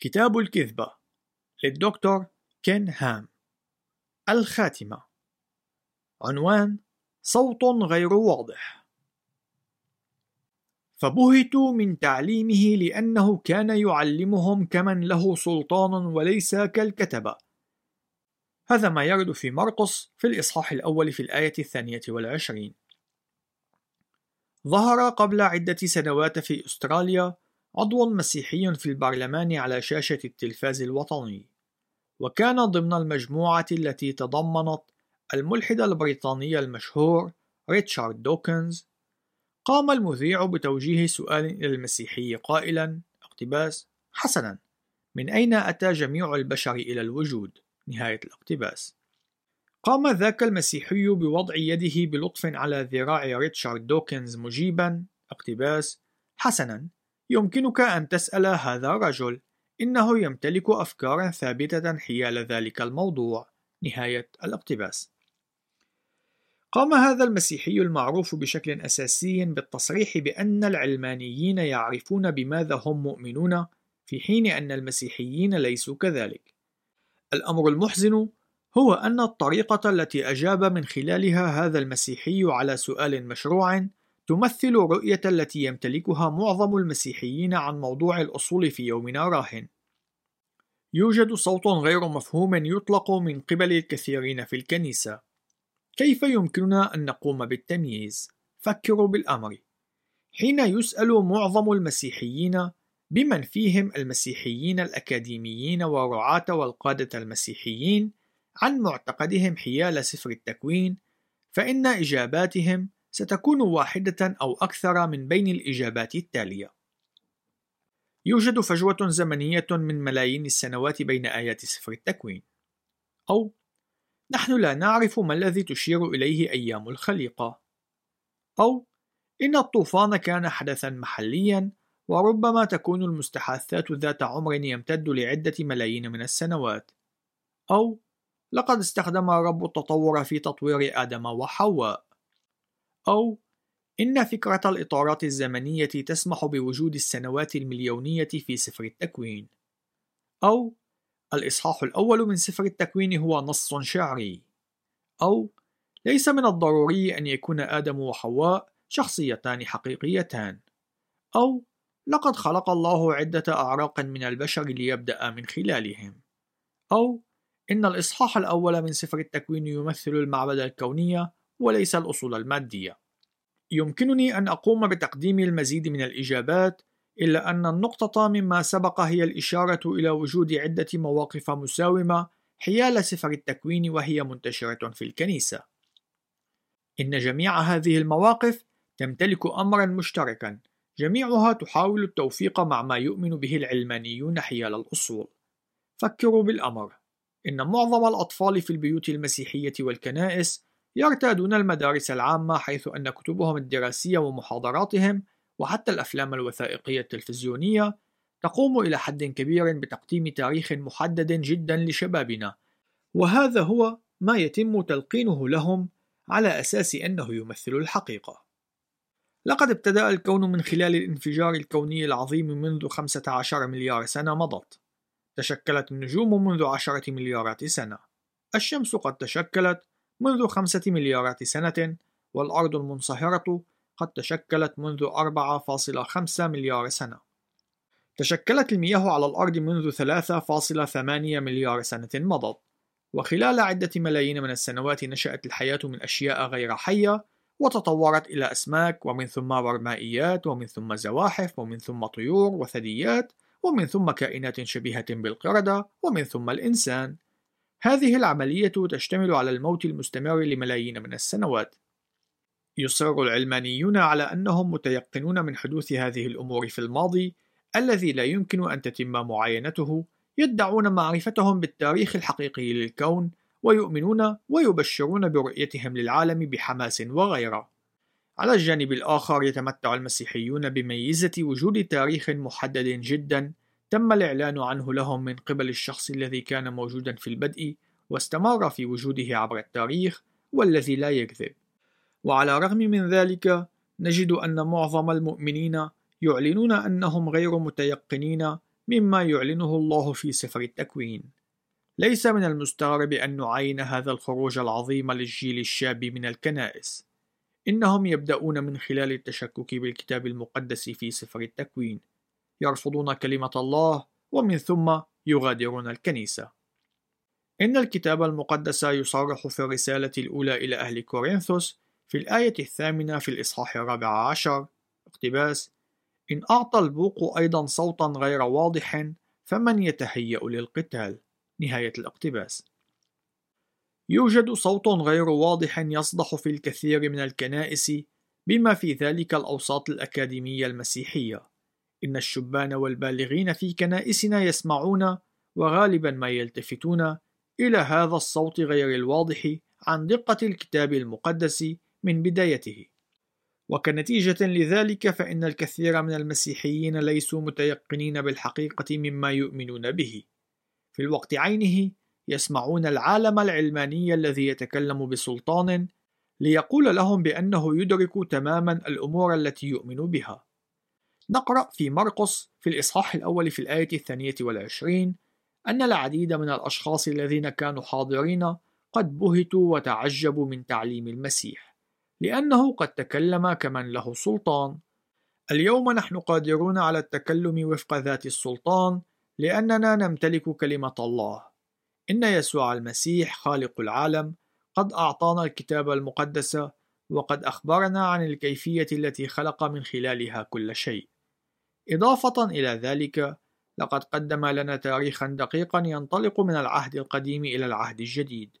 كتاب الكذبة للدكتور كين هام. الخاتمة. عنوان صوت غير واضح. فبهتوا من تعليمه لأنه كان يعلمهم كمن له سلطان وليس كالكتبة. هذا ما يرد في مرقس في الإصحاح الأول في الآية الثانية والعشرين. ظهر قبل عدة سنوات في أستراليا عضو مسيحي في البرلمان على شاشة التلفاز الوطني. وكان ضمن المجموعة التي تضمنت الملحد البريطاني المشهور ريتشارد دوكنز. قام المذيع بتوجيه سؤال إلى المسيحي قائلا اقتباس حسنا من أين أتى جميع البشر إلى الوجود؟ نهاية الاقتباس. قام ذاك المسيحي بوضع يده بلطف على ذراع ريتشارد دوكنز مجيبا اقتباس حسنا يمكنك أن تسأل هذا الرجل إنه يمتلك أفكارا ثابتة حيال ذلك الموضوع. نهاية الاقتباس. قام هذا المسيحي المعروف بشكل أساسي بالتصريح بأن العلمانيين يعرفون بماذا هم مؤمنون في حين أن المسيحيين ليسوا كذلك. الأمر المحزن هو أن الطريقة التي أجاب من خلالها هذا المسيحي على سؤال مشروع تمثل رؤية التي يمتلكها معظم المسيحيين عن موضوع الأصول في يومنا راهن. يوجد صوت غير مفهوم يطلق من قبل الكثيرين في الكنيسة. كيف يمكننا أن نقوم بالتمييز؟ فكروا بالأمر. حين يسأل معظم المسيحيين بمن فيهم المسيحيين الأكاديميين والرعاة والقادة المسيحيين عن معتقدهم حيال سفر التكوين، فإن إجاباتهم ستكون واحدة أو أكثر من بين الإجابات التالية. يوجد فجوة زمنية من ملايين السنوات بين آيات سفر التكوين. أو نحن لا نعرف ما الذي تشير إليه أيام الخليقة. أو إن الطوفان كان حدثا محليا وربما تكون المستحاثات ذات عمر يمتد لعدة ملايين من السنوات. أو لقد استخدم الرب التطور في تطوير آدم وحواء. أو إن فكرة الإطارات الزمنية تسمح بوجود السنوات المليونية في سفر التكوين. أو الإصحاح الأول من سفر التكوين هو نص شعري. أو ليس من الضروري أن يكون آدم وحواء شخصيتان حقيقيتان. أو لقد خلق الله عدة أعراق من البشر ليبدأ من خلالهم. أو إن الإصحاح الأول من سفر التكوين يمثل المعبد الكوني وليس الأصول المادية. يمكنني أن أقوم بتقديم المزيد من الإجابات، إلا أن النقطة مما سبق هي الإشارة إلى وجود عدة مواقف مساومة حيال سفر التكوين وهي منتشرة في الكنيسة. إن جميع هذه المواقف تمتلك أمرا مشتركا، جميعها تحاول التوفيق مع ما يؤمن به العلمانيون حيال الأصول. فكروا بالأمر، إن معظم الأطفال في البيوت المسيحية والكنائس يرتادون المدارس العامة حيث أن كتبهم الدراسية ومحاضراتهم وحتى الأفلام الوثائقية التلفزيونية تقوم إلى حد كبير بتقديم تاريخ محدد جدا لشبابنا. وهذا هو ما يتم تلقينه لهم على أساس أنه يمثل الحقيقة. لقد ابتدأ الكون من خلال الانفجار الكوني العظيم منذ 15 مليار سنة مضت. تشكلت النجوم منذ عشرة مليارات سنة. الشمس قد تشكلت منذ خمسة مليارات سنة والأرض المنصهرة قد تشكلت منذ 4.5 مليار سنة. تشكلت المياه على الأرض منذ 3.8 مليار سنة مضت. وخلال عدة ملايين من السنوات نشأت الحياة من أشياء غير حية وتطورت إلى أسماك ومن ثم برمائيات ومن ثم زواحف ومن ثم طيور وثدييات ومن ثم كائنات شبيهة بالقردة ومن ثم الإنسان. هذه العملية تشتمل على الموت المستمر لملايين من السنوات. يصر العلمانيون على أنهم متيقنون من حدوث هذه الأمور في الماضي الذي لا يمكن أن تتم معاينته، يدعون معرفتهم بالتاريخ الحقيقي للكون، ويؤمنون ويبشرون برؤيتهم للعالم بحماس وغيرة. على الجانب الآخر يتمتع المسيحيون بميزة وجود تاريخ محدد جدا تم الإعلان عنه لهم من قبل الشخص الذي كان موجودا في البدء واستمر في وجوده عبر التاريخ والذي لا يكذب. وعلى الرغم من ذلك نجد أن معظم المؤمنين يعلنون أنهم غير متيقنين مما يعلنه الله في سفر التكوين. ليس من المستغرب أن نعاين هذا الخروج العظيم للجيل الشاب من الكنائس. إنهم يبدأون من خلال التشكك بالكتاب المقدس في سفر التكوين. يرفضون كلمة الله ومن ثم يغادرون الكنيسة. إن الكتاب المقدس يصرح في الرسالة الأولى إلى أهل كورنثوس في الآية الثامنة في الإصحاح الرابع عشر. اقتباس إن أعطى البوق أيضا صوتا غير واضح فمن يتهيأ للقتال؟ نهاية الاقتباس. يوجد صوت غير واضح يصدح في الكثير من الكنائس بما في ذلك الأوساط الأكاديمية المسيحية. إن الشبان والبالغين في كنائسنا يسمعون وغالبا ما يلتفتون إلى هذا الصوت غير الواضح عن دقة الكتاب المقدس من بدايته. وكنتيجة لذلك فإن الكثير من المسيحيين ليسوا متيقنين بالحقيقة مما يؤمنون به. في الوقت عينه يسمعون العالم العلماني الذي يتكلم بسلطان ليقول لهم بأنه يدرك تماما الأمور التي يؤمن بها. نقرأ في مرقس في الإصحاح الأول في الآية الثانية والعشرين أن العديد من الأشخاص الذين كانوا حاضرين قد بهتوا وتعجبوا من تعليم المسيح لأنه قد تكلم كمن له سلطان اليوم نحن قادرون على التكلم وفق ذات السلطان لأننا نمتلك كلمة الله إن يسوع المسيح خالق العالم قد أعطانا الكتاب المقدس وقد أخبرنا عن الكيفية التي خلق من خلالها كل شيء. إضافة إلى ذلك، لقد قدم لنا تاريخا دقيقا ينطلق من العهد القديم إلى العهد الجديد،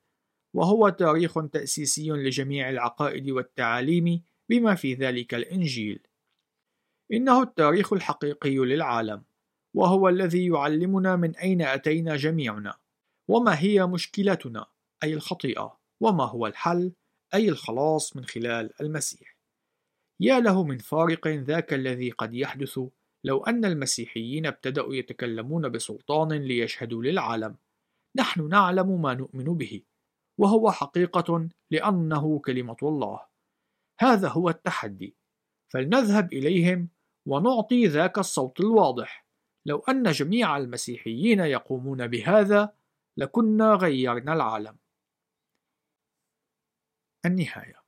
وهو تاريخ تأسيسي لجميع العقائد والتعاليم بما في ذلك الإنجيل. إنه التاريخ الحقيقي للعالم، وهو الذي يعلمنا من أين أتينا جميعنا، وما هي مشكلتنا أي الخطيئة، وما هو الحل أي الخلاص من خلال المسيح. يا له من فارق ذاك الذي قد يحدث لو أن المسيحيين ابتدأوا يتكلمون بسلطان ليشهدوا للعالم. نحن نعلم ما نؤمن به، وهو حقيقة لأنه كلمة الله. هذا هو التحدي، فلنذهب إليهم ونعطي ذاك الصوت الواضح. لو أن جميع المسيحيين يقومون بهذا، لكنا غيرنا العالم. النهاية